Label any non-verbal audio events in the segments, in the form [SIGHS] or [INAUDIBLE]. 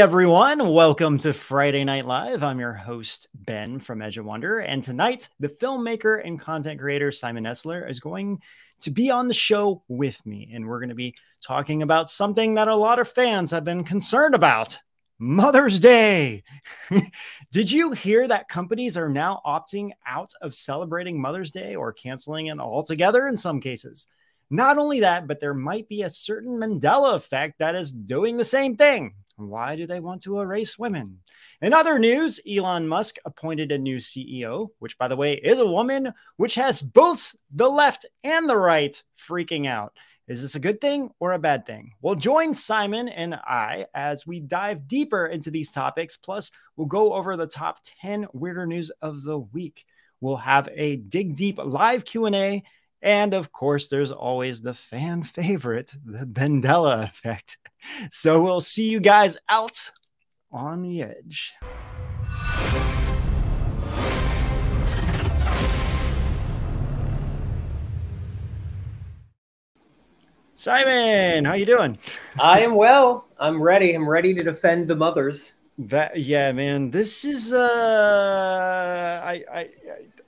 Everyone, welcome to Friday Night Live. I'm your host, Ben from Edge of Wonder. And tonight, the filmmaker and content creator Simon Esler is going to be on the show with me. And we're going to be talking about something that a lot of fans have been concerned about Mother's Day. [LAUGHS] Did you hear that companies are now opting out of celebrating Mother's Day or canceling it altogether in some cases? Not only that, but there might be a certain Mandela effect that is doing the same thing. Why do they want to erase women? In other news, Elon Musk appointed a new CEO, which, by the way, is a woman, which has both the left and the right freaking out. Is this a good thing or a bad thing? Well, join Simon and I as we dive deeper into these topics. Plus, we'll go over the top 10 weirder news of the week. We'll have a dig deep live Q&A and of course, there's always the fan [LAUGHS] favorite, the Mandela effect. So we'll see you guys out on the edge. Simon, how you doing? I am well. I'm ready. I'm ready to defend the mothers. That yeah, man. This is uh I I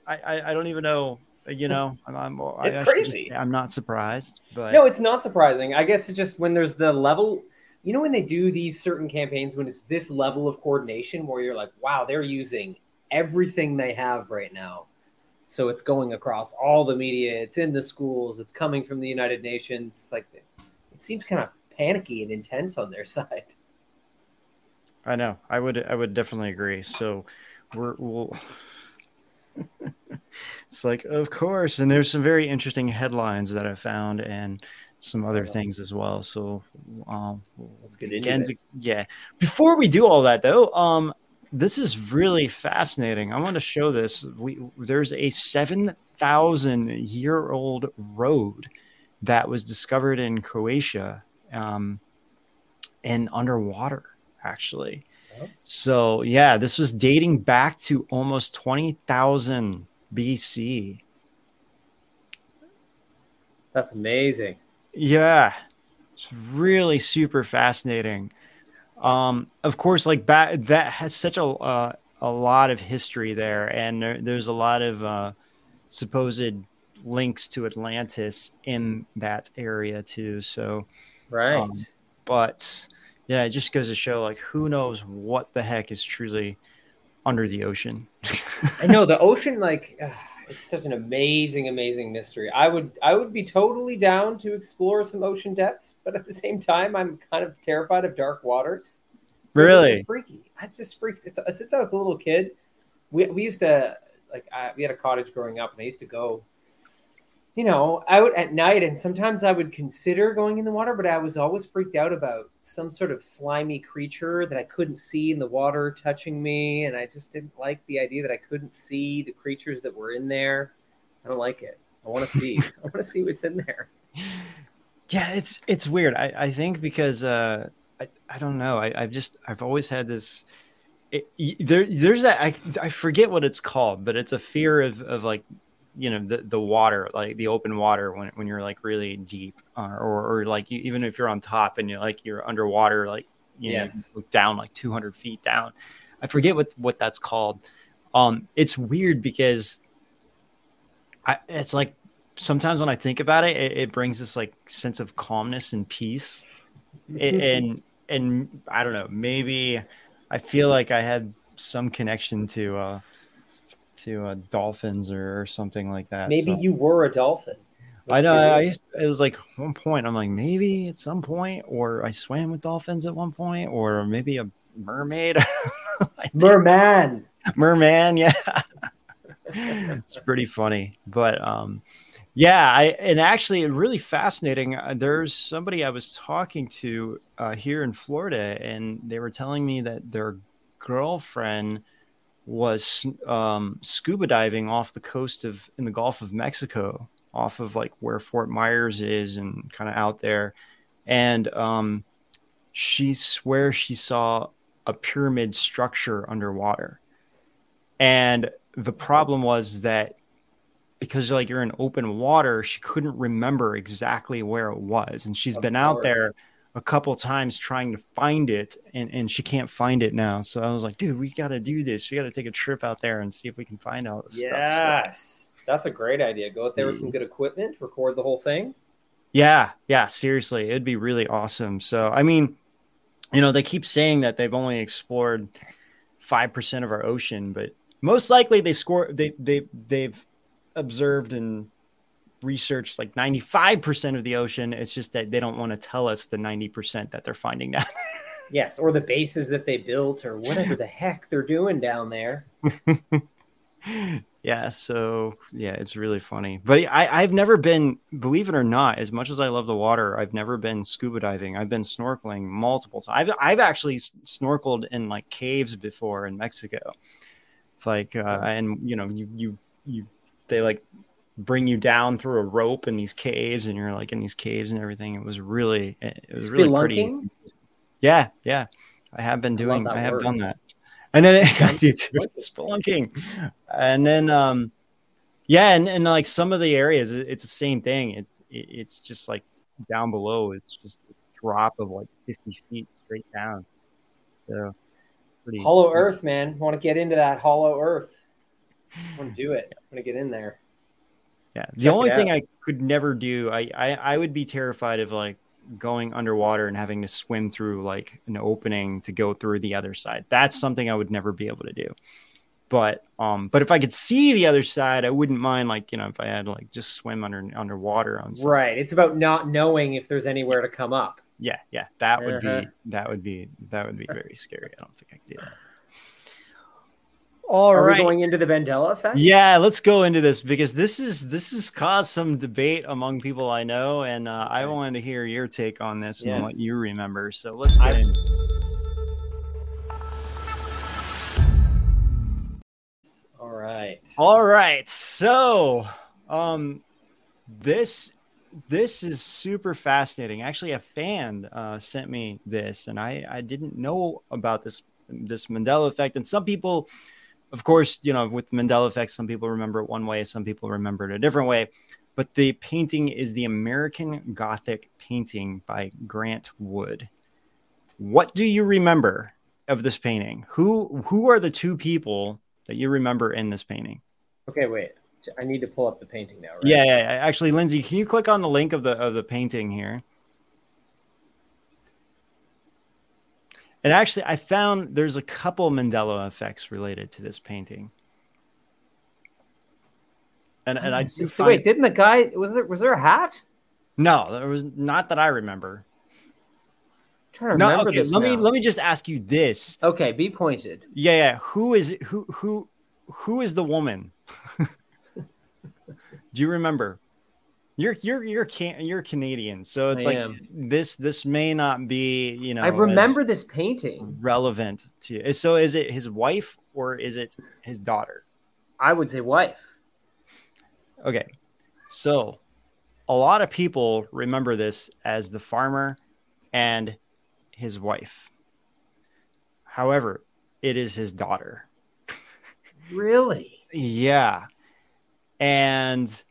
I I don't even know you know, I'm, I'm it's crazy. Just, I'm not surprised, but no, it's not surprising. I guess it's just when there's the level, you know, when they do these certain campaigns, when it's this level of coordination where you're like, wow, they're using everything they have right now. So it's going across all the media. It's in the schools. It's coming from the United Nations. It's like it seems kind of panicky and intense on their [LAUGHS] side. I know. I would. I would definitely agree. So we're we'll [LAUGHS] it's like, of course. And there's some very interesting headlines that I found and some other things as well. So um, let's get into it. yeah. Before we do all that though, um, this is really fascinating. I want to show this. We there's a seven thousand year old road that was discovered in Croatia, um, and underwater actually. So yeah, this was dating back to almost 20,000 BC. That's amazing. Yeah. It's really super fascinating. Um, of course, like back, that has such a uh, a lot of history there, and there, there's a lot of uh, supposed links to Atlantis in that area too. So, right. Um, but yeah, it just goes to show like who knows what the heck is truly under the ocean. I know the ocean, like uh, [SIGHS] it's such an amazing, amazing mystery. I would, I would be totally down to explore some ocean depths, but at the same time, I'm kind of terrified of dark waters. Really freaky. I just freaks. Since I was a little kid, we we used to like I, we had a cottage growing up, and I used to go you know, out at night, and sometimes I would consider going in the water, but I was always freaked out about some sort of slimy creature that I couldn't see in the water touching me, and I just didn't like the idea that I couldn't see the creatures that were in there. I don't like it. I want to see. [LAUGHS] I want to see what's in there. Yeah, it's it's weird. I I think because uh, I I don't know. I I've just I've always had this. It, there, there's that I, I forget what it's called, but it's a fear of, of like you know the, the water like the open water when, when you're like really deep uh, or, or like you, even if you're on top and you're like you're underwater like you yes. know down like 200 feet down. I forget what what that's called. Um it's weird because I, it's like sometimes when i think about it, it, it brings this like sense of calmness and peace. It, [LAUGHS] and and i don't know maybe i feel like i had some connection to uh to uh, dolphins or, or, something like that. Maybe so. you were a dolphin. I know. I used, it was like one point. I'm like maybe at some point, or I swam with dolphins at one point, or maybe a mermaid. [LAUGHS] Merman. Merman. Yeah. it's pretty funny, but um, yeah, I and actually really fascinating. Uh, there's somebody I was talking to uh, here in Florida, and they were telling me that their girlfriend was um, scuba diving off the coast of in the Gulf of Mexico, off of like where Fort Myers is, and kind of out there, and um, she swears she saw a pyramid structure underwater, and the problem was that because like you're in open water, she couldn't remember exactly where it was, and she's of been course. out there a couple times trying to find it, and and she can't find it now. So I was like, dude, we got to do this. We got to take a trip out there and see if we can find out. yes, stuff, so. that's a great idea. Go out there with some good equipment, record the whole thing. Yeah, yeah, seriously, it'd be really awesome. So I mean, you know, they keep saying that they've only explored five percent of our ocean, but most likely they've scored they they they've observed and researched like 95% of the ocean. It's just that they don't want to tell us the 90% that they're finding now. Yes, or the bases that they built or whatever the heck they're doing down there. [LAUGHS] yeah, so yeah, it's really funny. But I, I've never been, believe it or not, as much as I love the water, I've never been scuba diving. I've been snorkeling multiple times. I've, I've actually snorkeled in like caves before in Mexico. Like, uh, and you know, you, you, you they like bring you down through a rope in these caves and you're like in these caves and everything. It was really it was really pretty. Yeah, yeah. I have been doing I, I have word. done that. And then it, [LAUGHS] I do too, spelunking. And then um yeah, and, and like some of the areas it's the same thing. It, it it's just like down below, it's just a drop of like 50 feet straight down. So pretty hollow earth, man. Want to get into that hollow earth. I want to do it. I want to get in there. Yeah. The Check only thing I could never do, I, I I would be terrified of like going underwater and having to swim through like an opening to go through the other side. That's something I would never be able to do. But um, but if I could see the other side, I wouldn't mind like you know if I had to like just swim under underwater on. Something. Right. It's about not knowing if there's anywhere to come up. Yeah, yeah, that would uh-huh. be that would be that would be very scary. I don't think I could do that. All Are right. we going into the Mandela effect? Yeah, let's go into this because this is this has caused some debate among people I know, and uh. I wanted to hear your take on this yes. and what you remember. So let's get I... in. All right. All right. So, um, this this is super fascinating. Actually, a fan uh, sent me this, and I I didn't know about this this Mandela effect, and some people of course, you know, with Mandela effect, some people remember it one way, some people remember it a different way. But the painting is the American Gothic painting by Grant Wood. What do you remember of this painting? Who who are the two people that you remember in this painting? Okay, wait. I need to pull up the painting now. Right? Yeah, yeah, yeah. Actually, Lindsay, can you click on the link of the of the painting here? And actually, I found there's a couple Mandela effects related to this painting. And and I oh, do find... wait. Didn't the guy was there was there a hat? No, there was not that I remember. I'm trying to no, remember okay, this. Let now. me let me just ask you this. Okay, be pointed. Yeah, yeah. Who is who who who is the woman? [LAUGHS] do you remember? You're you're you're can you're Canadian, so it's I like am. this this may not be you know. I remember this painting relevant to you. So is it his wife or is it his daughter? I would say wife. Okay, so a lot of people remember this as the farmer and his wife. However, it is his daughter. Really? yeah, and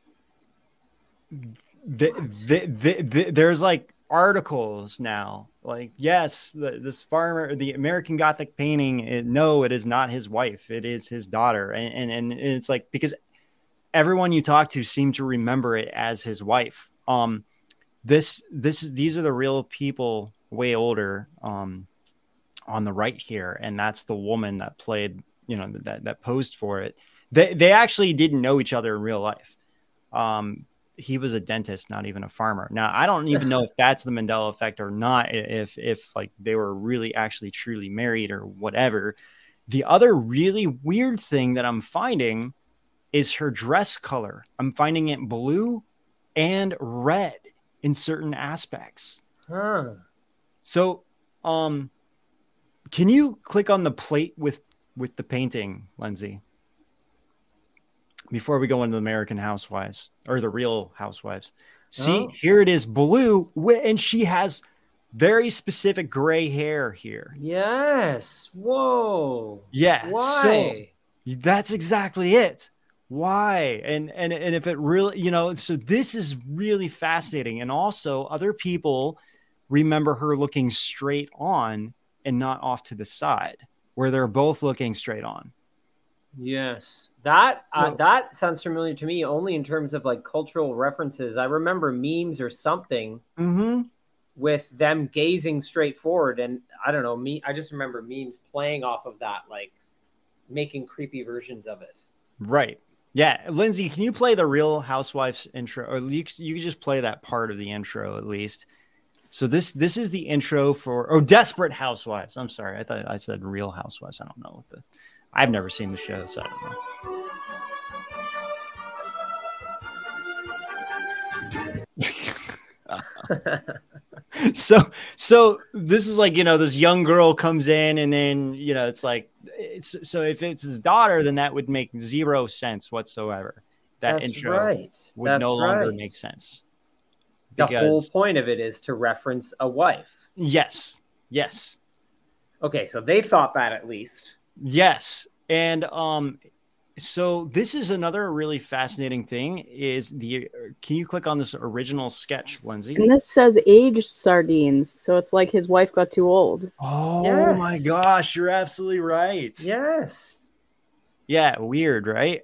the, the, the, there's like articles now like yes the, this farmer the american gothic painting it, no it is not his wife it is his daughter and, and and it's like because everyone you talk to seem to remember it as his wife. Um this this is these are the real people way older um on the right here and that's the woman that played you know that that posed for it. They they actually didn't know each other in real life. Um he was a dentist, not even a farmer. Now, I don't even know if [LAUGHS] that's the Mandela effect or not, if if like they were really actually truly married or whatever. The other really weird thing that I'm finding is her dress color. I'm finding it blue and red in certain aspects. Huh. So, um, can you click on the plate with with the painting, Lindsay? Before we go into the American Housewives or the Real Housewives, see Oh. here it is blue, and she has very specific gray hair here. Yes. Whoa. Yeah, so Why? that's exactly it. Why? And and and if it really, you know, so this is really fascinating. And also, other people remember her looking straight on and not off to the side, where they're both looking straight on. Yes. That uh, So- that sounds familiar to me only in terms of like cultural references. I remember memes or something Mm-hmm. with them gazing straight forward and I don't know, me I just remember memes playing off of that like making creepy versions of it. Right. Yeah, Lindsay, can you play the Real Housewives intro, or you you just play that part of the intro at least? So this this is the intro for oh Desperate Housewives. I'm sorry, I thought I said Real Housewives. I don't know what the I've never seen the show, so I don't know. [LAUGHS] so so this is like you know this young girl comes in and then you know it's like it's so if it's his daughter then that would make zero sense whatsoever that That's intro right. would That's no longer make sense The whole point of it is to reference a wife. yes yes Okay, so they thought that at least. Yes and um so this is another really fascinating thing is the can you click on this original sketch lindsay And this says aged sardines, so it's like his wife got too old. oh Yes. my gosh you're absolutely right Yes. Yeah, weird, right?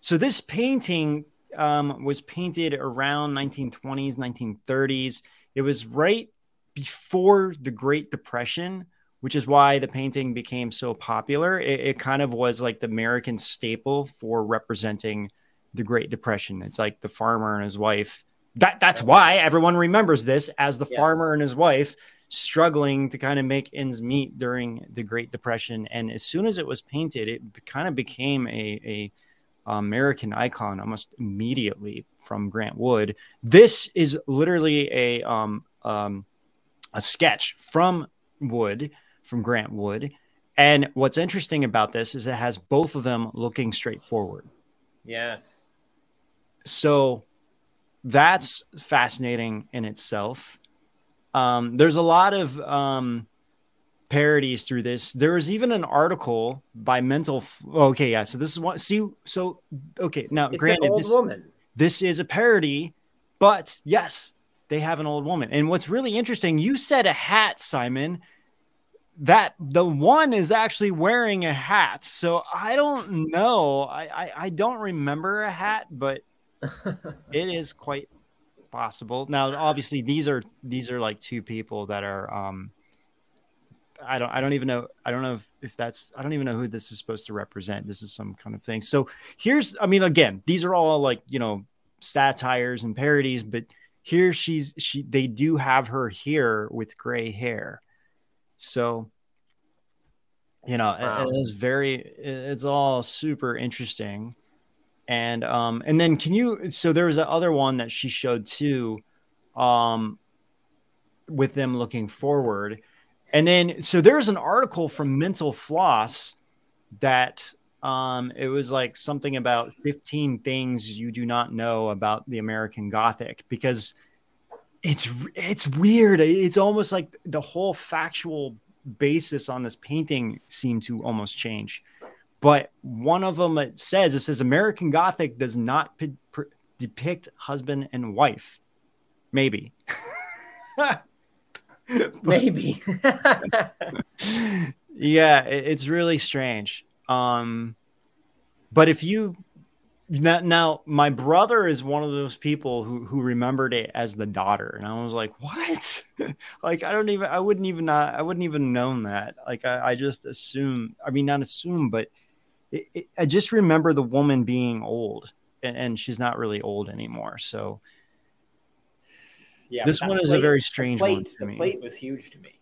So this painting um, was painted around 1920s, 1930s. It was right before the Great Depression, which is why the painting became so popular. It, it kind of was like the American staple for representing the Great Depression. It's like the farmer and his wife. That that's why everyone remembers this as the Yes. farmer and his wife struggling to kind of make ends meet during the Great Depression. And as soon as it was painted, it kind of became a, a American icon almost immediately from Grant Wood. This is literally a um, um, a sketch from Wood, from Grant Wood. And what's interesting about this is it has both of them looking straight forward. Yes. So that's fascinating in itself. Um, there's a lot of um, parodies through this. There was even an article by Mental. F- okay, yeah. So this is what. See, so okay. Now, It's granted, this, woman. this is a parody, but yes, they have an old woman. And what's really interesting, you said a hat, Simon. That the one is actually wearing a hat. So I don't know. I I, I don't remember a hat, but [LAUGHS] it is quite possible. Now, obviously, these are these are like two people that are um I don't I don't even know I don't know if, if that's I don't even know who this is supposed to represent. This is some kind of thing. So here's I mean again, these are all like, you know, satires and parodies, but here she's she they do have her here with gray hair. So you know, it- it is very it's all super interesting. And um and then can you so there was that other one that she showed too um with them looking forward. And then so there's an article from Mental Floss that um it was like something about 15 things you do not know about the American Gothic because it's it's weird. It's almost like the whole factual basis on this painting seemed to almost change. But one of them it says it says American Gothic does not p- pr- depict husband and wife. Maybe. [LAUGHS] Maybe. [LAUGHS] yeah, it- it's really strange. Um, but if you now, now, my brother is one of those people who who remembered it as the daughter, and I was like, what? [LAUGHS] like, I don't even, I wouldn't even not, I wouldn't even known that. Like, I, I just assume, I mean, not assume, but it, it, I just remember the woman being old, and, and she's not really old anymore. So yeah, This one is a very strange plate, one to the me. plate was huge to me.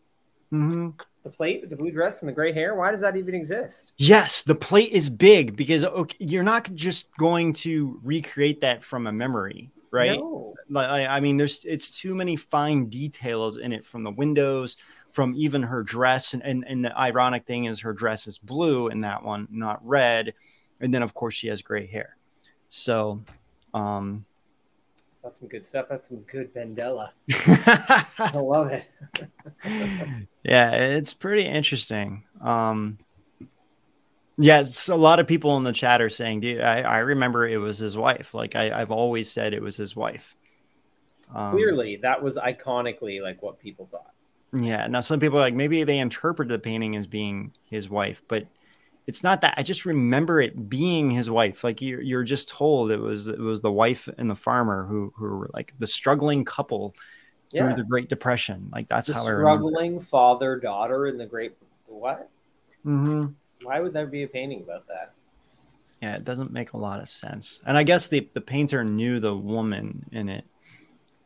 Hmm The plate, the blue dress, and the gray hair. Why does that even exist? Yes, the plate is big because okay, you're not just going to recreate that from a memory, right? No. Like, I I mean, there's it's too many fine details in it from the windows, from even her dress, and, and and the ironic thing is her dress is blue in that one, not red, and then of course she has gray hair. So, um, That's some good stuff. That's some good Mandela. [LAUGHS] I love it. yeah, it's pretty interesting. Um, yes, a lot of people in the chat are saying, "Dude, I, I remember it was his wife. Like I, I've always said it was his wife." Um, Clearly, that was iconically like what people thought. Yeah. Now some people are like maybe they interpret the painting as being his wife, but it's not that. I just remember it being his wife. Like you're you're just told it was it was the wife and the farmer who who were like the struggling couple through the Great Depression. Like that's The how struggling father daughter in the great what? hmm Why would there be a painting about that? Yeah, it doesn't make a lot of sense. And I guess the the painter knew the woman in it,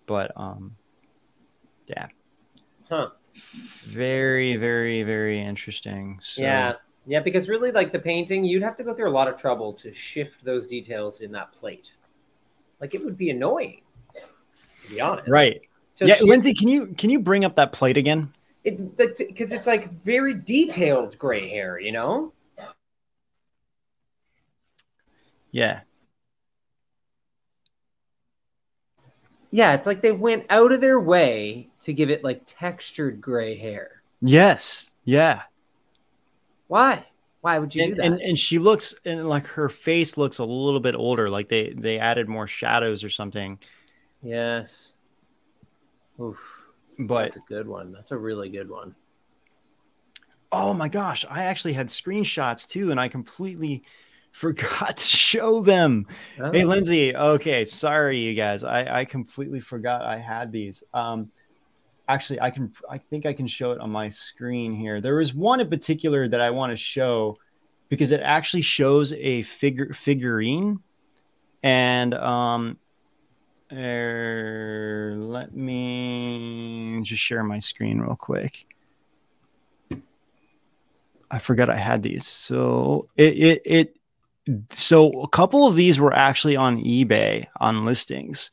but um, yeah, Huh. very very very interesting. So, Yeah. Yeah, because really like the painting, you'd have to go through a lot of trouble to shift those details in that plate. Like it would be annoying, to be honest. right. To yeah, shift- Lindsay, can you can you bring up that plate again? it because it's like very detailed gray hair, you know? Yeah. Yeah, it's like they went out of their way to give it like textured gray hair. Yes. Yeah. Why? Why would you do And, that? and and she looks and like her face looks a little bit older. Like they they added more shadows or something. yes. Oof. But That's a good one. That's a really good one. oh my gosh, I actually had screenshots too, and I completely [LAUGHS] forgot to show them. Hey, Oh. Lindsay. Okay, sorry, you guys. I I completely forgot I had these. Um, actually, I can. I think I can show it on my screen here. There was one in particular that I want to show because it actually shows a figure figurine, and um, er, let me just share my screen real quick. I forgot I had these. So it it it so a couple of these were actually on eBay on listings,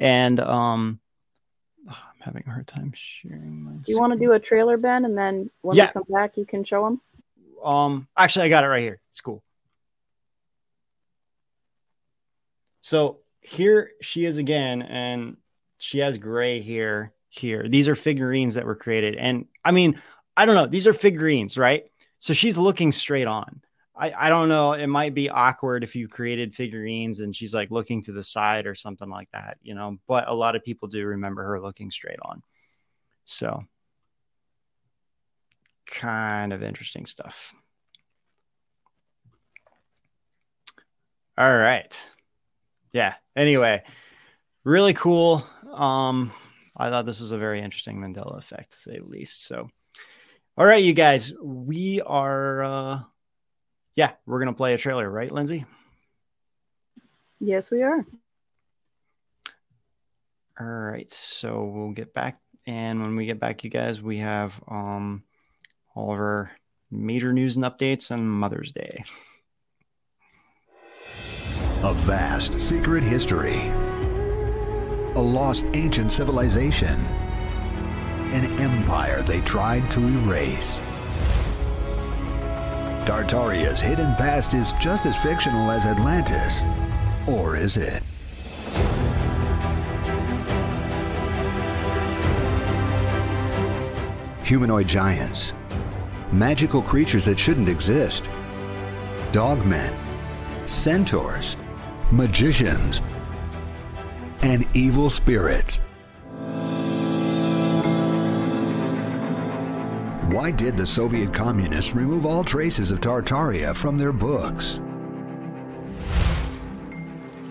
and um, I'm having a hard time sharing my. Do you want to do a trailer, Ben, and then when Yeah. we come back, you can show them? Um, actually, I got it right here. It's cool. So here she is again, and she has gray hair here. These are figurines that were created, and I mean, I don't know. These are figurines, right? So she's looking straight on. I, I don't know. It might be awkward if you created figurines and she's like looking to the side or something like that, you know. But a lot of people do remember her looking straight on. So kind of interesting stuff. All right. Yeah. Anyway, really cool. Um, I thought this was a very interesting Mandela effect, to say the least. So, all right, you guys, we are, uh, yeah, we're gonna play a trailer, right, Lindsay? Yes, we are. All right, so we'll get back, and when we get back, you guys, we have um all of our major news and updates on Mother's Day. A vast secret history. A lost ancient civilization. An empire they tried to erase. Tartaria's hidden past is just as fictional as Atlantis. Or is it? Humanoid giants. Magical creatures that shouldn't exist. Dogmen. Centaurs magicians, and evil spirits. Why did the Soviet communists remove all traces of Tartaria from their books?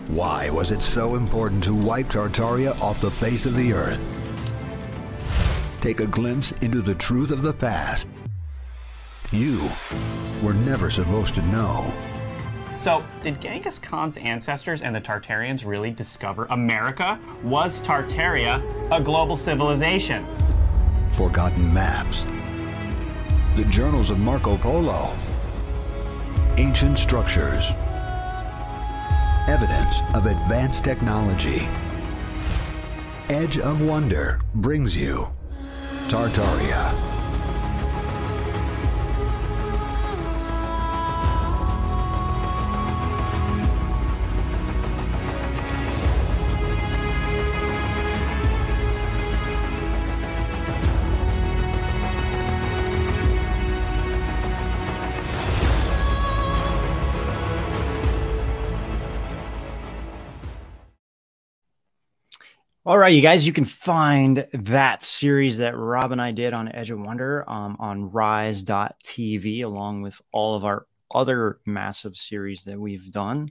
Why was it so important to wipe Tartaria off the face of the earth? Take a glimpse into the truth of the past. You were never supposed to know. So, did Genghis Khan's ancestors and the Tartarians really discover America? Was Tartaria a global civilization? forgotten maps, The Journals of Marco Polo. Ancient Structures. Evidence of Advanced Technology. Edge of Wonder brings you Tartaria. All right, you guys, you can find that series that Rob and I did on Edge of Wonder um, on rise.tv, along with all of our other massive series that we've done.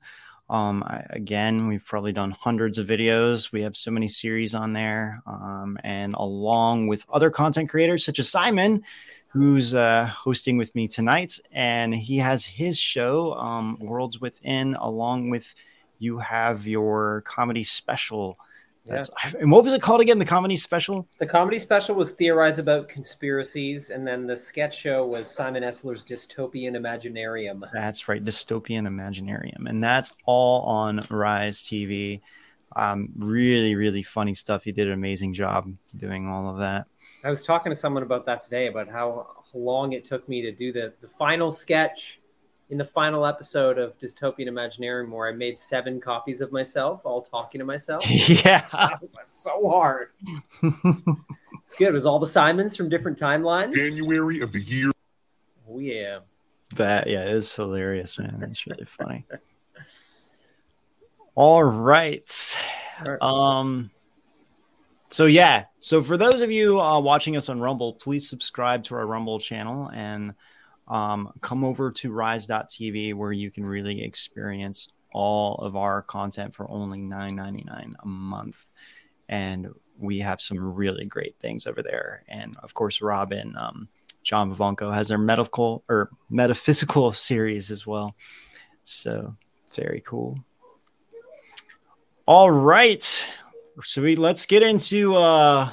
Um, I, again, we've probably done hundreds of videos. We have so many series on there. Um, and along with other content creators such as Simon, who's uh, hosting with me tonight, and he has his show, um, Worlds Within, along with you have your comedy special that's and what was it called again? The comedy special. The comedy special was theorize about conspiracies, and then the sketch show was Simon Esler's Dystopian Imaginarium. That's right, Dystopian Imaginarium, and that's all on Rise TV. Um, really, really funny stuff. He did an amazing job doing all of that. I was talking to someone about that today about how long it took me to do the the final sketch in the final episode of Dystopian Imaginarium where I made seven copies of myself, all talking to myself. [LAUGHS] Yeah. That was so hard. [LAUGHS] it's good. It was all the Simons from different timelines. January of the year. Oh, yeah. That, yeah, is hilarious, man. That's really funny. [LAUGHS] all right. All right. Um, so yeah, so for those of you uh, watching us on Rumble, please subscribe to our Rumble channel and um, come over to rise.tv where you can really experience all of our content for only $9.99 a month. And we have some really great things over there. And of course, Robin, um, John Vivanco has their medical or metaphysical [LAUGHS] series as well. So very cool. All right. So we let's get into uh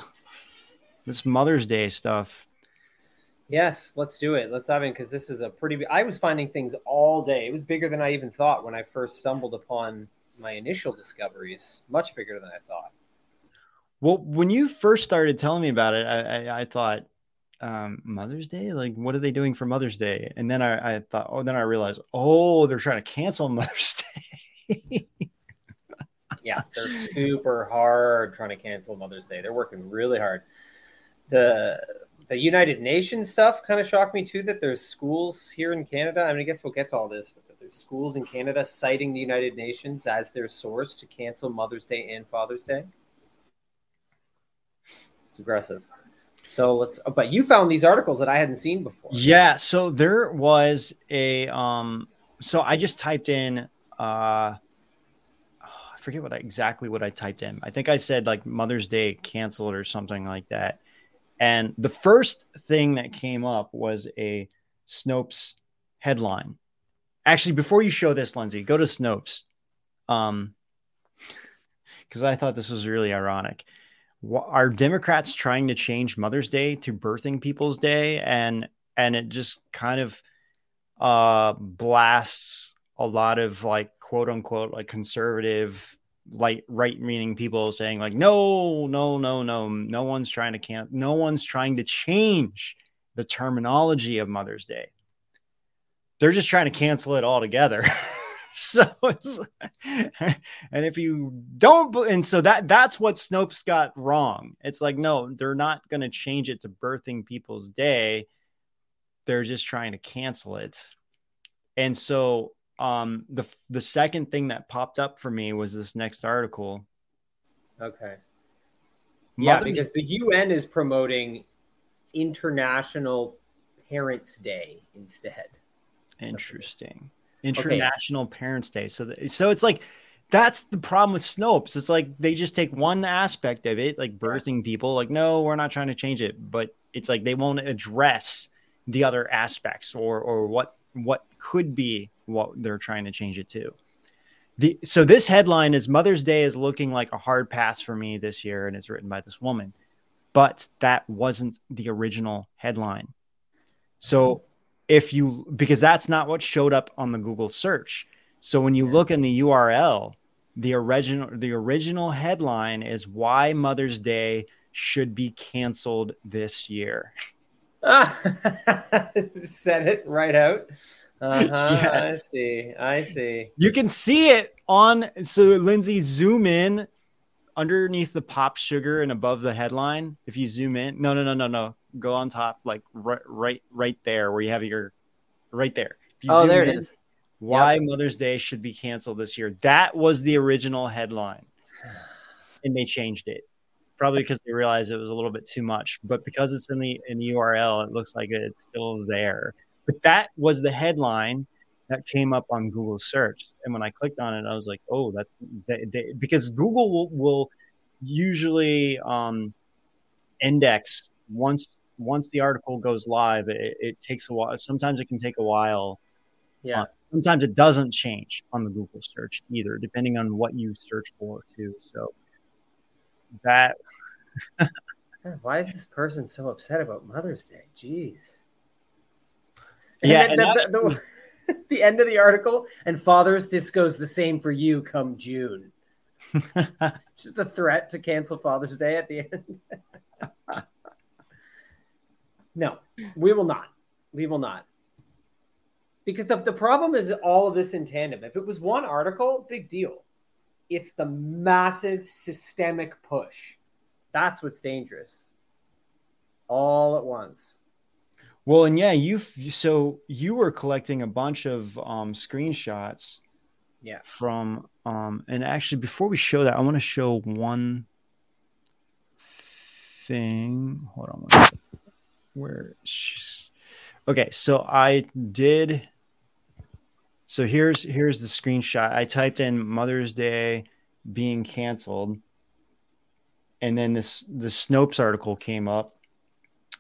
this Mother's Day stuff. Yes, let's do it. Let's dive in because this is a pretty. I was finding things all day. It was bigger than I even thought when I first stumbled upon my initial discoveries. Much bigger than I thought. Well, when you first started telling me about it, I, I, I thought um, Mother's Day. Like, what are they doing for Mother's Day? And then I, I thought, oh, then I realized, oh, they're trying to cancel [LAUGHS] Mother's Day. yeah, they're super hard trying to cancel Mother's Day. They're working really hard. The the United Nations stuff kind of shocked me too. That there's schools here in Canada. I mean, I guess we'll get to all this, but there's schools in Canada citing the United Nations as their source to cancel Mother's Day and Father's Day. It's aggressive. So let's. But you found these articles that I hadn't seen before. Yeah. So there was a. Um. So I just typed in. Uh. I forget what I, exactly what I typed in. I think I said like Mother's Day canceled or something like that and the first thing that came up was a Snopes headline. Actually, before you show this, Lindsay, go to Snopes. Um, because I thought this was really ironic. Are Democrats trying to change Mother's Day to Birthing People's Day, and and it just kind of uh blasts a lot of like quote unquote like conservative like right meaning people saying like no no no no no one's trying to can no one's trying to change the terminology of mother's day. They're just trying to cancel it altogether. [LAUGHS] So [LAUGHS] and if you don't and so that that's what snopes got wrong. It's like no they're not going to change it to birthing people's day. They're just trying to cancel it. And so um the the second thing that popped up for me was this next article. Okay. Yeah because the un is promoting international parents day instead. Interesting. International okay. parents day. So the, so it's like that's the problem with snopes. It's like they just take one aspect of it like birthing people like no we're not trying to change it. But it's like they won't address the other aspects or or what what could be what they're trying to change it to. The, so this headline is Mother's Day is looking like a hard pass for me this year, and it's written by this woman, but that wasn't the original headline. So if you because that's not what showed up on the Google search. So when you look in the URL, the original the original headline is why Mother's Day should be canceled this year. Ah, [LAUGHS] said it right out. Uh-huh, Yes. I see. I see. You can see it on so Lindsay zoom in underneath the PopSugar and above the headline. If you zoom in, no, no, no, no, no. Go on top, like right, right, right there where you have your right there. If you Oh, zoom there it in, is. Why Mother's Day should be canceled this year. That was the original headline, [SIGHS] and they changed it. Probably because they realized it was a little bit too much. But because it's in the in the URL, it looks like it's still there. But that was the headline that came up on Google search. And when I clicked on it, I was like, oh, that's they, they, because Google will, will usually um, index once once the article goes live. It, it takes a while. Sometimes it can take a while. Yeah. Uh, sometimes it doesn't change on the Google search either, depending on what you search for too. So that [LAUGHS] Why is this person so upset about Mother's Day? Jeez. Yeah, and the, the, the, [LAUGHS] the end of the article and fathers, this goes the same for you come June. [LAUGHS] Just a threat to cancel Father's Day at the end. [LAUGHS] no, we will not. We will not. Because the, the problem is all of this in tandem. If it was one article, big deal. It's the massive systemic push. That's what's dangerous. All at once. Well, and yeah, you so you were collecting a bunch of um, screenshots. Yeah. From um, and actually, before we show that, I want to show one thing. Hold on. One second. Where she's okay. So I did. So here's here's the screenshot. I typed in Mother's Day being canceled, and then this the Snopes article came up.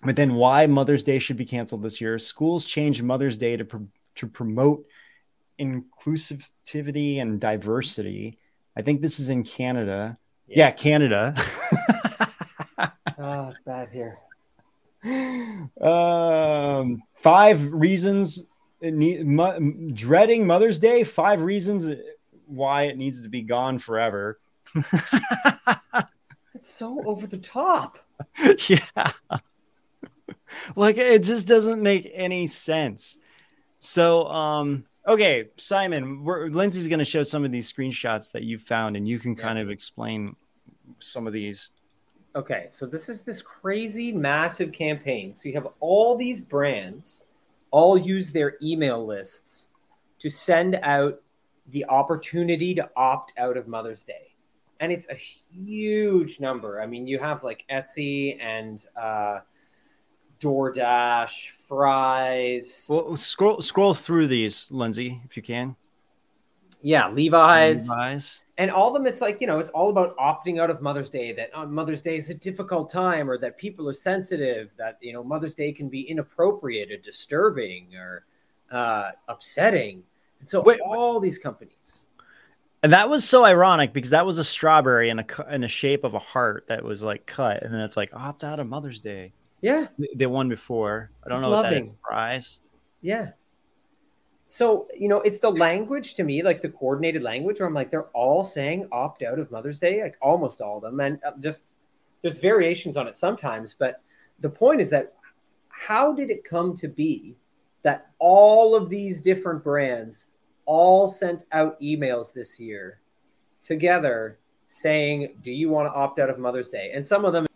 But then, why Mother's Day should be canceled this year? Schools changed Mother's Day to to promote inclusivity and diversity. I think this is in Canada. Yeah, Canada. Oh, [LAUGHS] it's bad here. um, five reasons it need, mo- dreading Mother's Day. Five reasons why it needs to be gone forever. [LAUGHS] It's so over the top. [LAUGHS] yeah. [LAUGHS] like it just doesn't make any sense. So, um, okay, Simon, we're, Lindsay's going to show some of these screenshots that you found, and you can kind of explain some of these. Okay, so this is this crazy massive campaign. So you have all these brands all use their email lists to send out the opportunity to opt out of Mother's Day. And it's a huge number. I mean, you have like Etsy and uh, DoorDash, Fries. Well, scroll scroll through these, Lindsay, if you can. yeah, Levi's. Levi's. and all of them it's like you know it's all about opting out of mother's day that uh, mother's day is a difficult time or that people are sensitive that you know mother's day can be inappropriate or disturbing or uh, upsetting and so Wait, all these companies And that was so ironic because that was a strawberry in a in a shape of a heart that was like cut, and then it's like opt out of Mother's Day. Yeah They won before, I don't It's know what that is. loving. Prize. yeah so you know it's the language to me like the coordinated language where i'm like they're all saying opt out of mother's day like almost all of them and uh, just there's variations on it sometimes but the point is that how did it come to be that all of these different brands all sent out emails this year together saying do you want to opt out of mother's day and some of them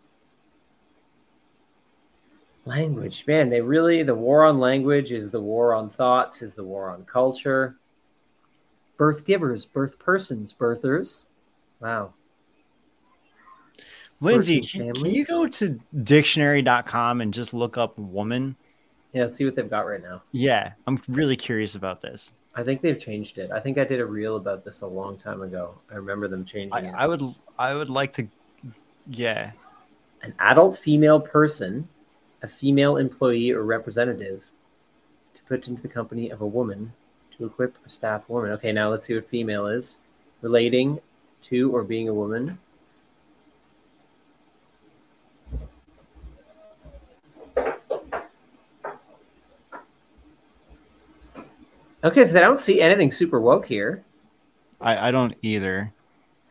language. Man they really the war on language is the war on thoughts is the war on culture. Birth givers birth persons birthers. Wow. Lindsay, can, can you go to dictionary.com and just look up woman? yeah see what they've got right now. Yeah, I'm really curious about this. i think they've changed it. I think i did a reel about this a long time ago. I remember them changing I, it. I would I would like to yeah. an adult female person, a female employee or representative, to put into the company of a woman to equip a staff woman. Okay, now let's see what female is. Relating to or being a woman. Okay, so I don't see anything super woke here. I, I don't either.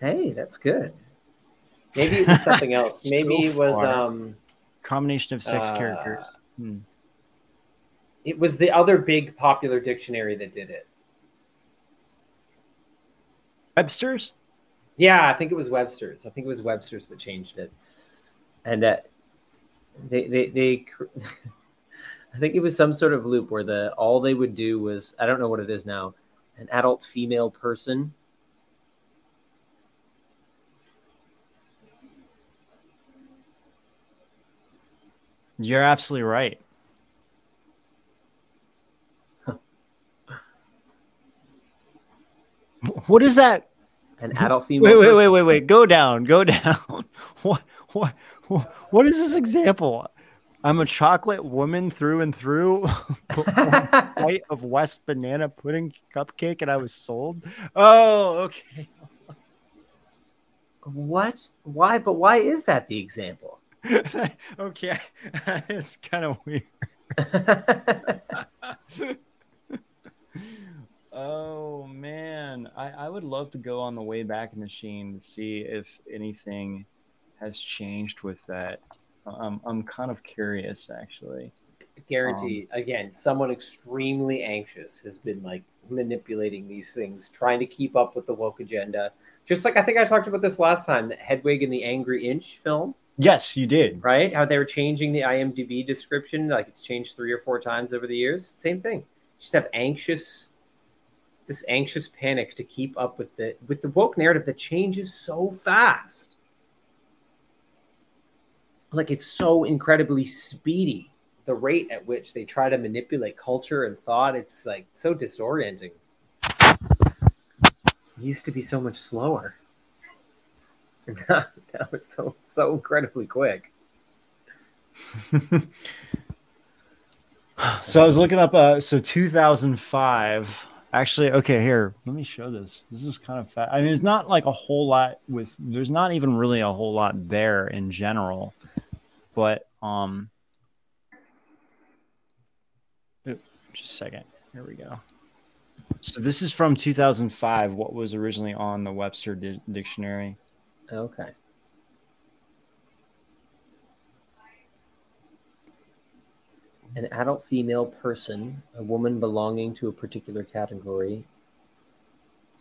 Hey, that's good. [LAUGHS] Maybe it was something else. So Maybe it was far. um Combination of six Uh, characters. Hmm. it was the other big popular dictionary that did it. Webster's? Yeah, I think it was Webster's. I think it was Webster's that changed it, and uh, they they they. [LAUGHS] I think it was some sort of loop where the all they would do was I don't know what it is now, an adult female person. You're absolutely right. What is that? An adult female. Wait, wait, wait, wait, wait. Go down, go [LAUGHS] down. What, what, what, is this example? I'm a chocolate woman through and through. [LAUGHS] White of West banana pudding cupcake, and I was sold. Oh, okay. What? Why? But why is that the example? [LAUGHS] okay, [LAUGHS] it's kind of weird. [LAUGHS] Oh man, I, I would love to go on the Wayback Machine to see if anything has changed with that. I'm I'm kind of curious actually. Guaranteed. Um, again, someone extremely anxious has been like manipulating these things, trying to keep up with the woke agenda. Just like I think I talked about this last time, that Hedwig and the Angry Inch film, Yes, you did. right? How they were changing the IMDb description, like it's changed three or four times over the years. Same thing. Just have anxious, this anxious panic to keep up with the with the woke narrative that changes so fast. Like it's so incredibly speedy. The rate at which they try to manipulate culture and thought, it's like so disorienting. It used to be so much slower. [LAUGHS] now it's so so incredibly quick. [LAUGHS] So I was looking up. Uh, so 2005. Actually, okay. Here, let me show this. This is kind of fast. I mean, it's not like a whole lot with. There's not even really a whole lot there in general, but um. Just a second. Here we go. So this is from 2005. What was originally on the Webster di- dictionary? Okay. An adult female person, a woman belonging to a particular category,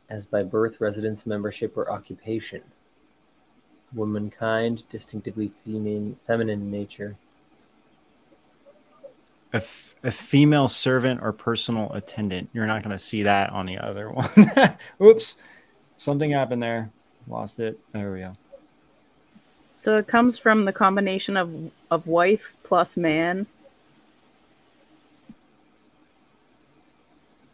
as by birth, residence, membership, or occupation. Womankind, distinctively feminine, feminine nature. A, f- a female servant or personal attendant. You're not going to see that on the other one. [LAUGHS] Oops. Something happened there. Lost it. There we go. So it comes from the combination of of wife plus man.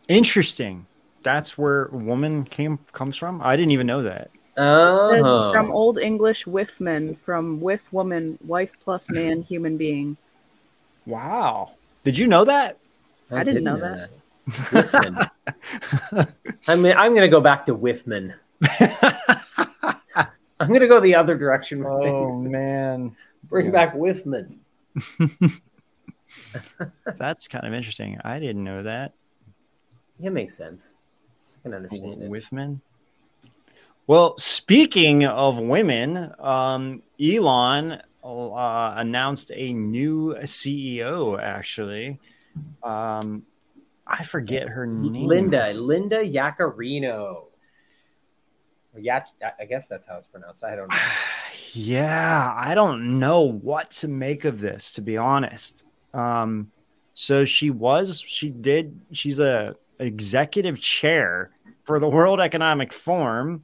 Interesting. That's where woman came comes from. I didn't even know that. Oh, From Old English wifman, from wif woman, wife plus man, [LAUGHS] human being. Wow. Did you know that? I didn't know that. Whiffman. [LAUGHS] I mean, I'm going to go back to Whiffman. [LAUGHS] I'm going to go the other direction with oh things. [LAUGHS] man. Bring Yeah. back Whiffman. [LAUGHS] That's kind of interesting. I didn't know that. It makes sense. I can understand it. Whiffman. Well, speaking of women, um, Elon uh, announced a new CEO. Actually, um, I forget her name. Linda, Linda Yaccarino. Or Yac- I guess that's how it's pronounced. I don't know. [SIGHS] Yeah, I don't know what to make of this, to be honest. Um, so she was, she did, she's a executive chair for the World Economic Forum.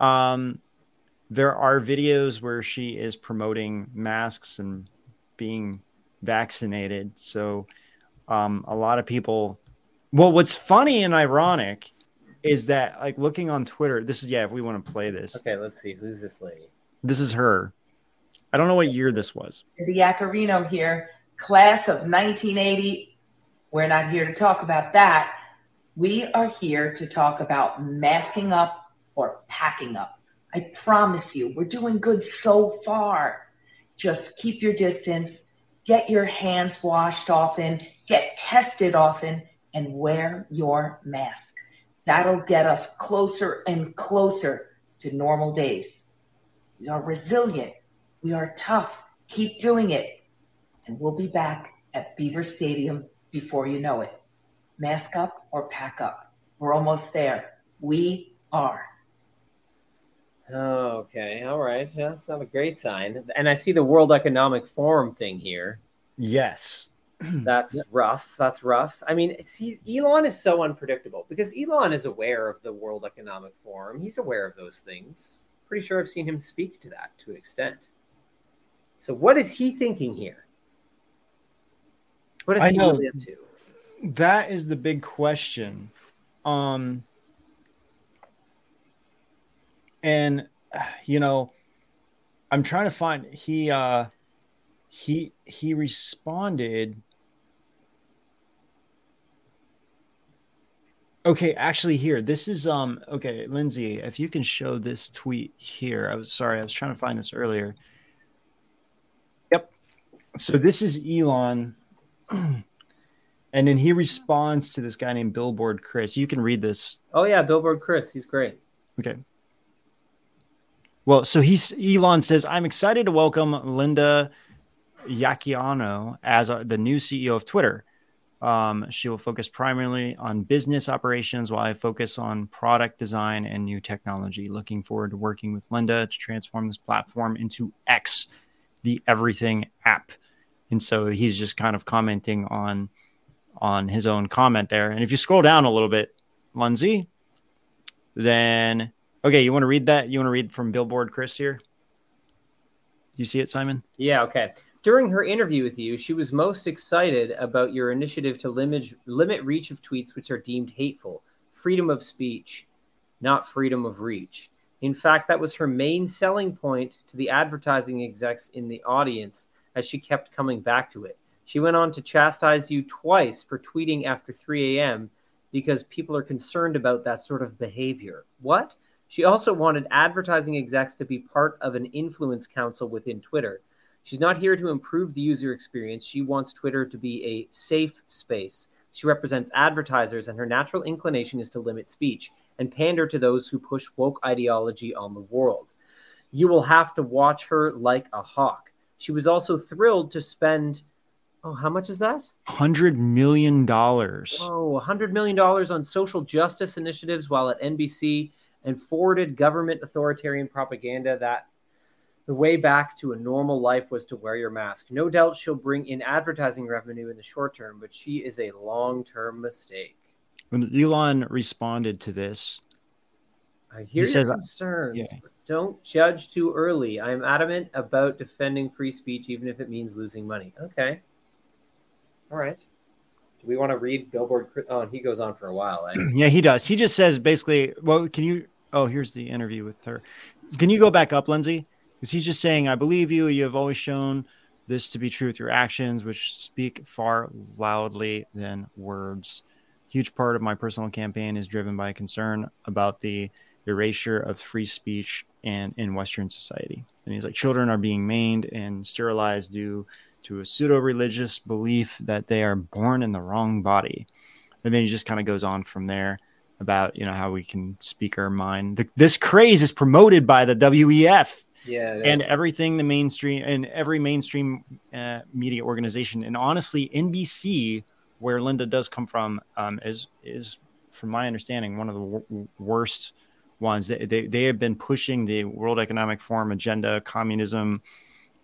Um, there are videos where she is promoting masks and being vaccinated. So, um, a lot of people. Well, what's funny and ironic is that, like, looking on Twitter, this is yeah. If we want to play this, Okay, let's see. Who's this lady? this is her. I don't know what year this was. the Yaccarino here, class of 1980. We're not here to talk about that. We are here to talk about masking up or packing up. I promise you, we're doing good so far. Just keep your distance, get your hands washed often, get tested often, and wear your mask. That'll get us closer and closer to normal days. We are resilient. We are tough. Keep doing it. And we'll be back at Beaver Stadium before you know it. Mask up or pack up. We're almost there. We are. Okay, all right. That's not a great sign. And I see the World Economic Forum thing here. Yes. [CLEARS THROAT] That's rough. That's rough. I mean, see, Elon is so unpredictable because Elon is aware of the World Economic Forum. He's aware of those things. Pretty sure I've seen him speak to that to an extent. So, what is he thinking here? What is I he know. really up to? That is the big question. Um and you know, I'm trying to find he uh he he responded Okay, actually here. This is um okay, Lindsay, if you can show this tweet here. I was sorry, I was trying to find this earlier. Yep. So this is Elon [CLEARS THROAT] and then he responds to this guy named Billboard Chris. You can read this. Oh, yeah, Billboard Chris. He's great. Okay. Well, so he's Elon says, I'm excited to welcome Linda Yaccarino as our, the new CEO of Twitter. Um, she will focus primarily on business operations while I focus on product design and new technology. Looking forward to working with Linda to transform this platform into X, the everything app. And so he's just kind of commenting on on his own comment there. And if you scroll down a little bit, Lindsay, then okay, you want to read that? You want to read from Billboard Chris here? Do you see it, Simon? Yeah, okay. During her interview with you, she was most excited about your initiative to limit limit reach of tweets which are deemed hateful, freedom of speech, not freedom of reach. In fact, that was her main selling point to the advertising execs in the audience as she kept coming back to it. She went on to chastise you twice for tweeting after 3 a.m. because people are concerned about that sort of behavior. What? She also wanted advertising execs to be part of an influence council within Twitter. She's not here to improve the user experience. She wants Twitter to be a safe space. She represents advertisers, and her natural inclination is to limit speech and pander to those who push woke ideology on the world. You will have to watch her like a hawk. She was also thrilled to spend Oh, how much is that? Hundred million dollars. Oh, $100 million on social justice initiatives while at NBC and forwarded government authoritarian propaganda that the way back to a normal life was to wear your mask. No doubt she'll bring in advertising revenue in the short term, but she is a long term mistake. When Elon responded to this, I hear said- your concerns, yeah. but don't judge too early. I am adamant about defending free speech, even if it means losing money. Okay. All right. Do we want to read Billboard? Oh, and he goes on for a while. Eh? [CLEARS THROAT] yeah, he does. He just says basically, well, can you? Oh, here's the interview with her. Can you go back up, Lindsay? Because he's just saying, I believe you. You have always shown this to be true with your actions, which speak far loudly than words. Huge part of my personal campaign is driven by concern about the erasure of free speech and in Western society. And he's like, children are being maimed and sterilized due to a pseudo religious belief that they are born in the wrong body. And then he just kind of goes on from there about, you know, how we can speak our mind. The, this craze is promoted by the WEF Yeah. and everything the mainstream and every mainstream uh, media organization and honestly NBC where Linda does come from um, is is from my understanding one of the w- worst ones they, they they have been pushing the World Economic Forum agenda communism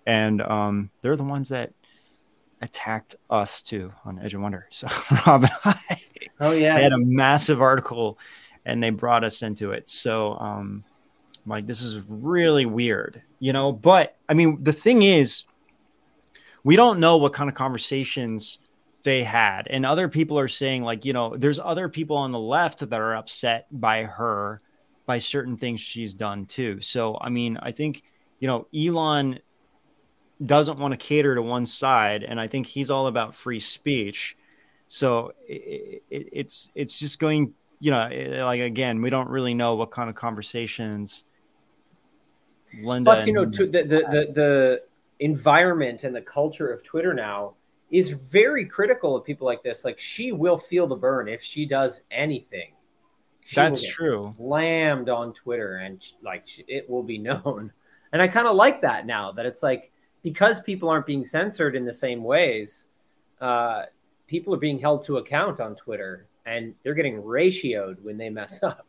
and um, they're the ones that attacked us too on Edge of Wonder [LAUGHS] so Rob and I oh, yeah. they had a massive article and they brought us into it so um I'm like this is really weird you know? But i mean the thing is we don't know what kind of conversations they had. And other people are saying like you know there's other people on the left that are upset by her by certain things she's done too. So i mean i think you know elon doesn't want to cater to one side and i think he's all about free speech. So it, it, it's it's just going you know like again we don't really know what kind of conversations Linda Plus, you know, to the, the the the environment and the culture of Twitter now is very critical of people like this. Like she will feel the burn if she does anything. She That's true. Slammed on Twitter, and sh- like sh- it will be [LAUGHS] known. And I kind of like that now that it's like because people aren't being censored in the same ways, uh, people are being held to account on Twitter, and they're getting ratioed when they mess [LAUGHS] up.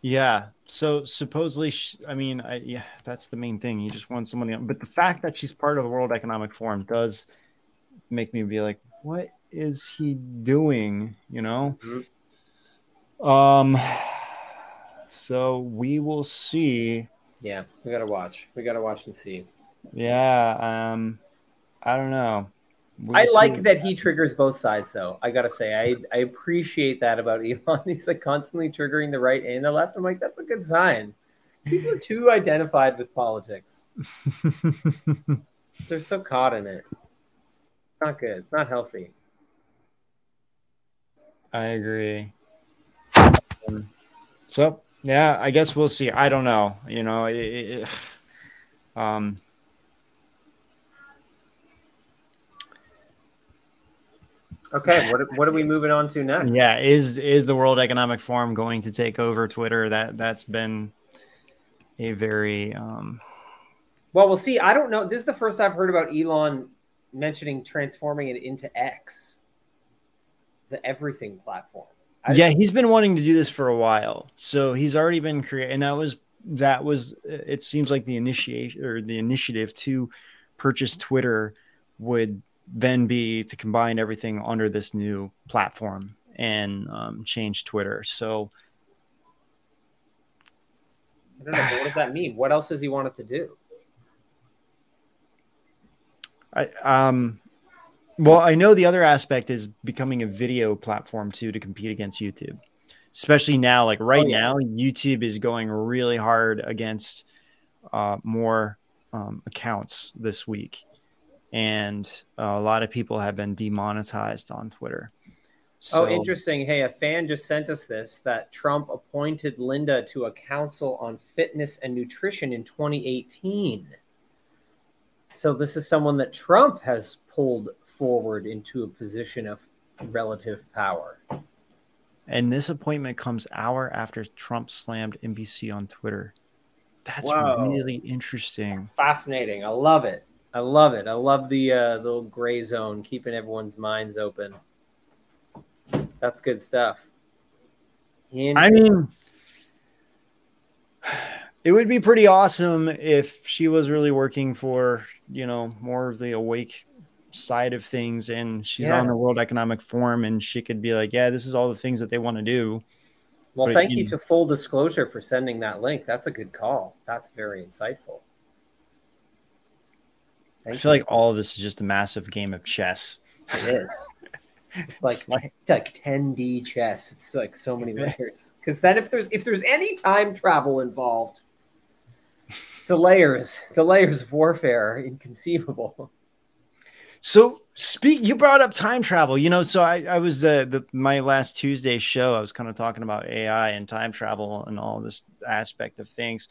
Yeah. So supposedly, sh I mean, I, yeah, that's the main thing. You just want somebody, but the fact that she's part of the World Economic Forum does make me be like, what is he doing? You know. Um. So we will see. Yeah, we gotta watch. We gotta watch and see. Yeah. Um. I don't know. We'll I like that he triggers both sides, though. I gotta say, I I appreciate that about [LAUGHS] Elon. He's like constantly triggering the right and the left. I'm like, that's a good sign. People are too identified with politics. [LAUGHS] They're so caught in it. It's not good. It's not healthy. I agree. Um, so yeah, I guess we'll see. I don't know. You know, it, it, [SIGHS] um, Okay, what what are we moving on to next? yeah. Is is the World Economic Forum going to take over Twitter? That that's been a very um, Well, we'll see. I don't know. This is the first I've heard about Elon mentioning transforming it into X, the everything platform. I- yeah. He's been wanting to do this for a while, so he's already been creating. And that was that was. It seems like the initiation or the initiative to purchase Twitter would then be to combine everything under this new platform and um, change Twitter. So I don't know. But what does that mean? What else does he want it to do? I um well, I know the other aspect is becoming a video platform too to compete against YouTube. Especially now, like right Oh, yes. now, YouTube is going really hard against uh, more um, accounts this week, and uh, a lot of people have been demonetized on Twitter. So, oh, interesting. Hey, a fan just sent us this that Trump appointed Linda to a council on fitness and nutrition in 2018. So this is someone that Trump has pulled forward into a position of relative power. And this appointment comes hour after Trump slammed NBC on Twitter. That's Wow. really interesting. It's fascinating. I love it. I love it. I love the uh, little gray zone, keeping everyone's minds open. That's good stuff. I mean, it would be pretty awesome if she was really working for, you know, more of the awake side of things and she's Yeah. on the World Economic Forum and she could be like, yeah, this is all the things that they want to do. well, but thank you- you to full disclosure for sending that link. That's a good call. That's very insightful. I feel you. like all of this is just a massive game of chess. It is. [LAUGHS] It's like it's like 10D chess. It's like so many layers. Because then if there's if there's any time travel involved, the layers, the layers of warfare are inconceivable. So speak you brought up time travel, you know, so I, I was uh, the my last Tuesday show, I was kind of talking about AI and time travel and all this aspect of things.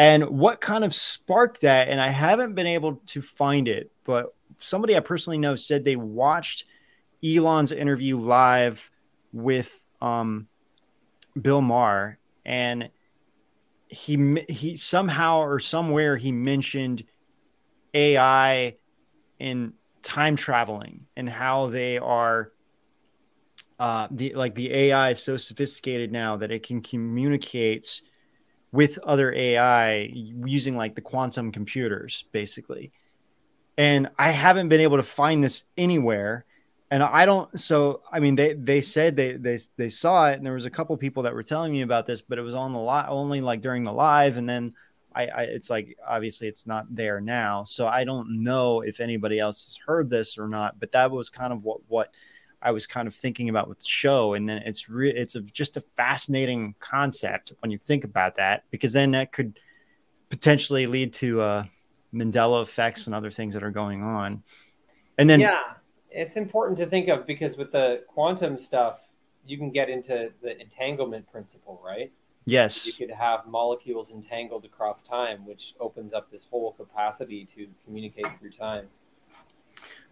And what kind of sparked that, and I haven't been able to find it, but somebody I personally know said they watched Elon's interview live with um, Bill Maher, and he he somehow or somewhere he mentioned AI and time traveling and how they are uh the like the AI is so sophisticated now that it can communicate with other AI using like the quantum computers basically. And I haven't been able to find this anywhere and I don't so I mean they they said they they they saw it and there was a couple people that were telling me about this but it was on the lot only like during the live and then I, I it's like obviously it's not there now so i don't know if anybody else has heard this or not but that was kind of what what i was kind of thinking about with the show and then it's re- it's a, just a fascinating concept when you think about that because then that could potentially lead to uh mandela effects and other things that are going on and then yeah, it's important to think of because with the quantum stuff, you can get into the entanglement principle, right? Yes. You could have molecules entangled across time, which opens up this whole capacity to communicate through time.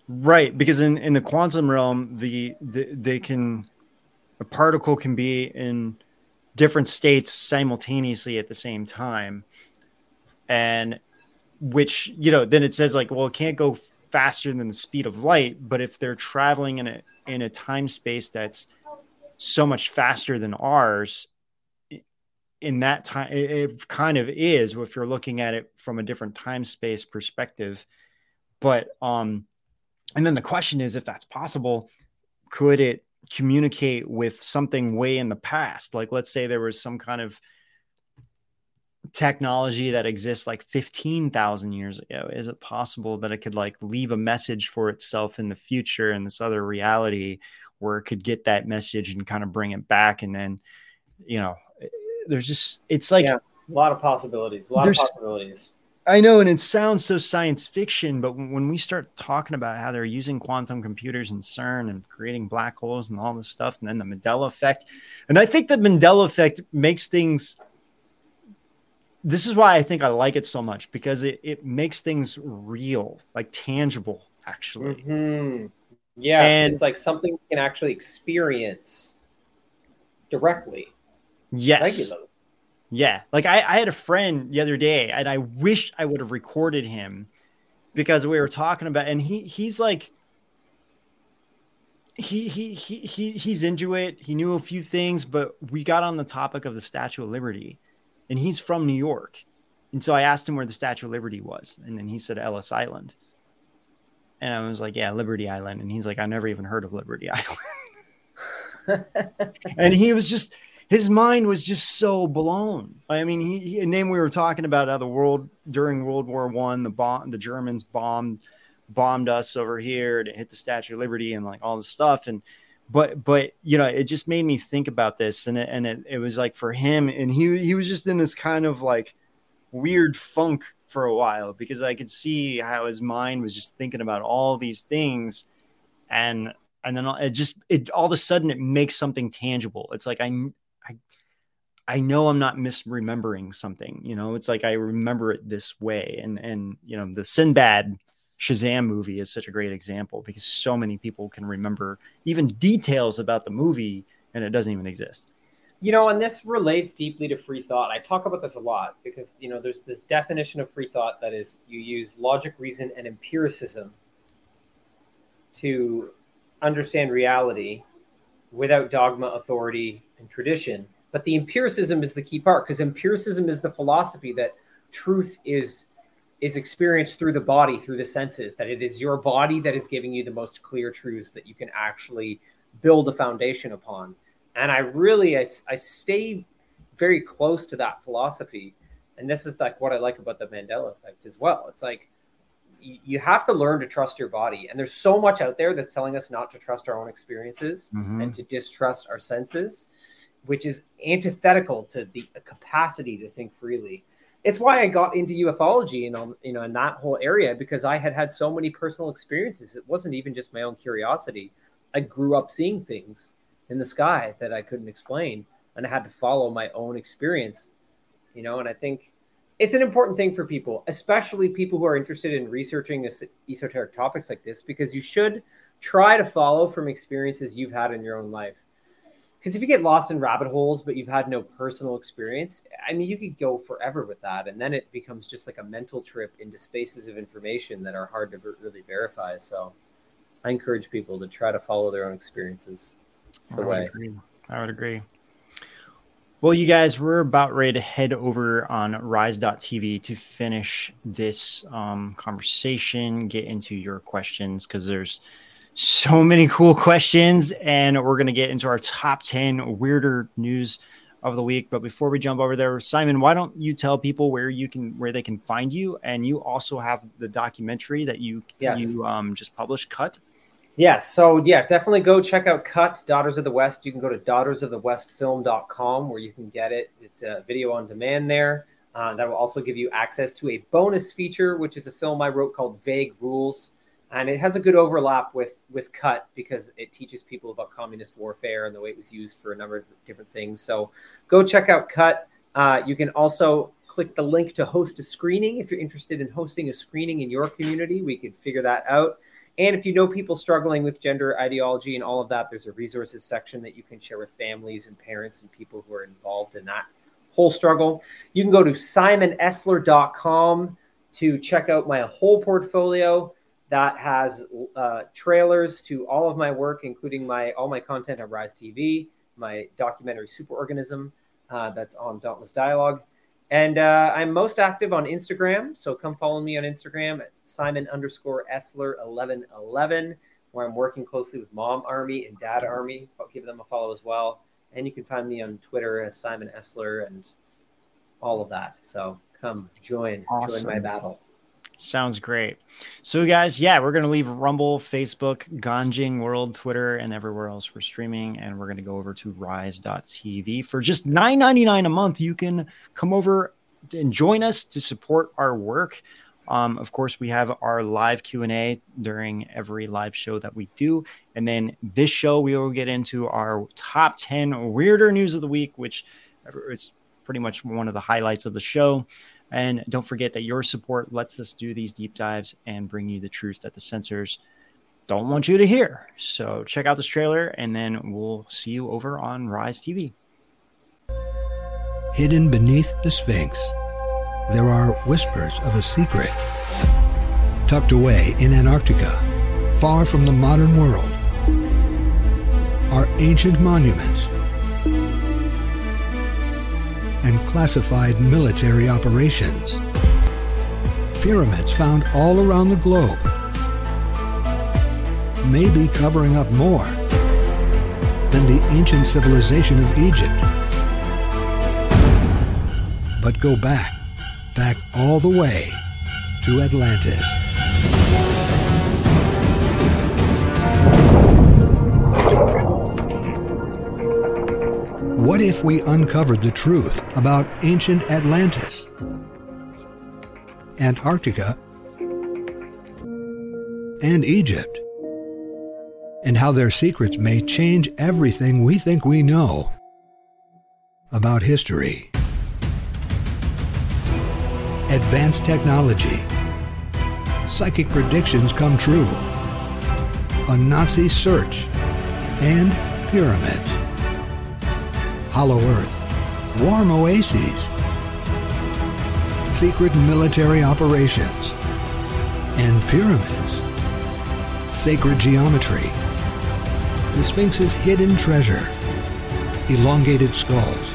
Right, because in in the quantum realm, the, the they can a particle can be in different states simultaneously at the same time, and which you know then it says like well it can't go faster than the speed of light, but if they're traveling in a in a time space that's so much faster than ours, in that time it, it kind of is if you're looking at it from a different time space perspective, but um and then the question is if that's possible, could it communicate with something way in the past? Like, let's say there was some kind of technology that exists like 15,000 years ago. Is it possible that it could like leave a message for itself in the future in this other reality where it could get that message and kind of bring it back? And then, you know, there's just, it's like Yeah. A lot of possibilities. A lot of possibilities. I know, and it sounds so science fiction, but when we start talking about how they're using quantum computers in CERN and creating black holes and all this stuff, and then the Mandela effect, and I think the Mandela effect makes things. This is why I think I like it so much because it, it makes things real, like tangible, actually. hmm Yes, And- it's like something you can actually experience directly, Yes. regularly. Yeah. Like I, I had a friend the other day and I wish I would have recorded him because we were talking about and he he's like he he he, he he's into it. He knew a few things, but we got on the topic of the Statue of Liberty. And he's from New York. And so I asked him where the Statue of Liberty was. And then he said Ellis Island. And I was like, Yeah, Liberty Island. And he's like, I never even heard of Liberty Island. [LAUGHS] and he was just his mind was just so blown. I mean, he, he and then we were talking about how the world during World War One, the bomb, the Germans bombed bombed us over here to hit the Statue of Liberty and like all this stuff. And but but you know, it just made me think about this, and it, and it, it was like for him, and he he was just in this kind of like weird funk for a while because I could see how his mind was just thinking about all these things, and and then it just it all of a sudden it makes something tangible. It's like I I know I'm not misremembering something. You know, it's like I remember it this way, and and you know the Sinbad Shazam movie is such a great example because so many people can remember even details about the movie and it doesn't even exist. You know, and this relates deeply to free thought. I talk about this a lot because, you know, there's this definition of free thought that is you use logic, reason, and empiricism to understand reality without dogma, authority, and tradition. But the empiricism is the key part because empiricism is the philosophy that truth is is experienced through the body, through the senses, that it is your body that is giving you the most clear truths that you can actually build a foundation upon and I really I, I stay very close to that philosophy, and this is like what I like about the Mandela effect as well. It's like you, you have to learn to trust your body, and there's so much out there that's telling us not to trust our own experiences Mhm. and to distrust our senses, which is antithetical to the capacity to think freely. It's why I got into ufology and on um, you know in that whole area because I had had so many personal experiences. It wasn't even just my own curiosity. I grew up seeing things in the sky that I couldn't explain, and I had to follow my own experience, you know. And I think it's an important thing for people, especially people who are interested in researching es- esoteric topics like this, because you should try to follow from experiences you've had in your own life. Because if you get lost in rabbit holes, but you've had no personal experience, I mean, you could go forever with that, and then it becomes just like a mental trip into spaces of information that are hard to ver- really verify. So, I encourage people to try to follow their own experiences. It's the I would way. agree. I would agree. Well, you guys, we're about ready to head over on rise.tv to finish this um, conversation, get into your questions because there's so many cool questions, and we're going to get into our top 10 weirder news of the week. But before we jump over there, Simon, why don't you tell people where you can where they can find you? And you also have the documentary that you Yes. you um, just published, Cut. Yes. So yeah, definitely go check out Cut Daughters of the West. You can go to daughtersofthewestfilm.com where you can get it. It's a video on demand there. Uh, that will also give you access to a bonus feature, which is a film I wrote called Vague Rules. And it has a good overlap with with cut because it teaches people about communist warfare and the way it was used for a number of different things. So go check out cut. Uh, you can also click the link to host a screening. If you're interested in hosting a screening in your community we could figure that out. And if you know people struggling with gender ideology and all of that there's a resources section that you can share with families and parents and people who are involved in that whole struggle. You can go to simonesler.com to check out my whole portfolio that has uh, trailers to all of my work, including my all my content on Rise TV, my documentary Superorganism uh, that's on Dauntless Dialogue. And uh, I'm most active on Instagram, so come follow me on Instagram at Simon underscore Esler eleven eleven, where I'm working closely with Mom Army and Dad Army. Give them a follow as well. And you can find me on Twitter as Simon Esler and all of that. So come join awesome. join my battle. Sounds great. So, guys, yeah, we're going to leave Rumble, Facebook, Ganjing World, Twitter, and everywhere else we're streaming. And we're going to go over to rise.tv. For just $9.99 a month, you can come over and join us to support our work. Um, of course, we have our live Q&A during every live show that we do. And then this show, we will get into our top 10 weirder news of the week, which is pretty much one of the highlights of the show. And don't forget that your support lets us do these deep dives and bring you the truth that the censors don't want you to hear. So check out this trailer and then we'll see you over on Rise TV. Hidden beneath the Sphinx, there are whispers of a secret. Tucked away in Antarctica, far from the modern world, are ancient monuments and classified military operations. Pyramids found all around the globe may be covering up more than the ancient civilization of Egypt. But go back, back all the way to Atlantis. We uncovered the truth about ancient Atlantis, Antarctica, and Egypt, and how their secrets may change everything we think we know about history? Advanced technology, psychic predictions come true, a Nazi search, and pyramids. Hollow Earth, warm oases, secret military operations, and pyramids, sacred geometry, the Sphinx's hidden treasure, elongated skulls,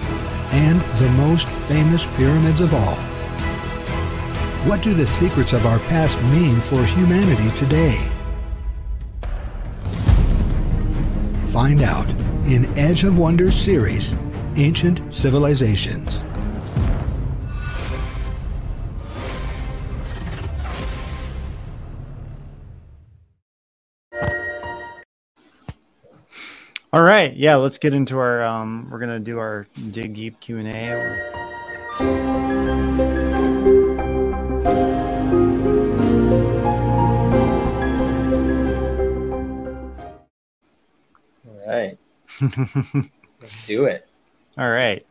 and the most famous pyramids of all. What do the secrets of our past mean for humanity today? Find out in Edge of Wonders series Ancient Civilizations. All right, yeah, let's get into our. Um, we're gonna do our dig deep Q and A. All right, [LAUGHS] let's do it. All right.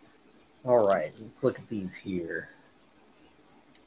All right. Let's look at these here.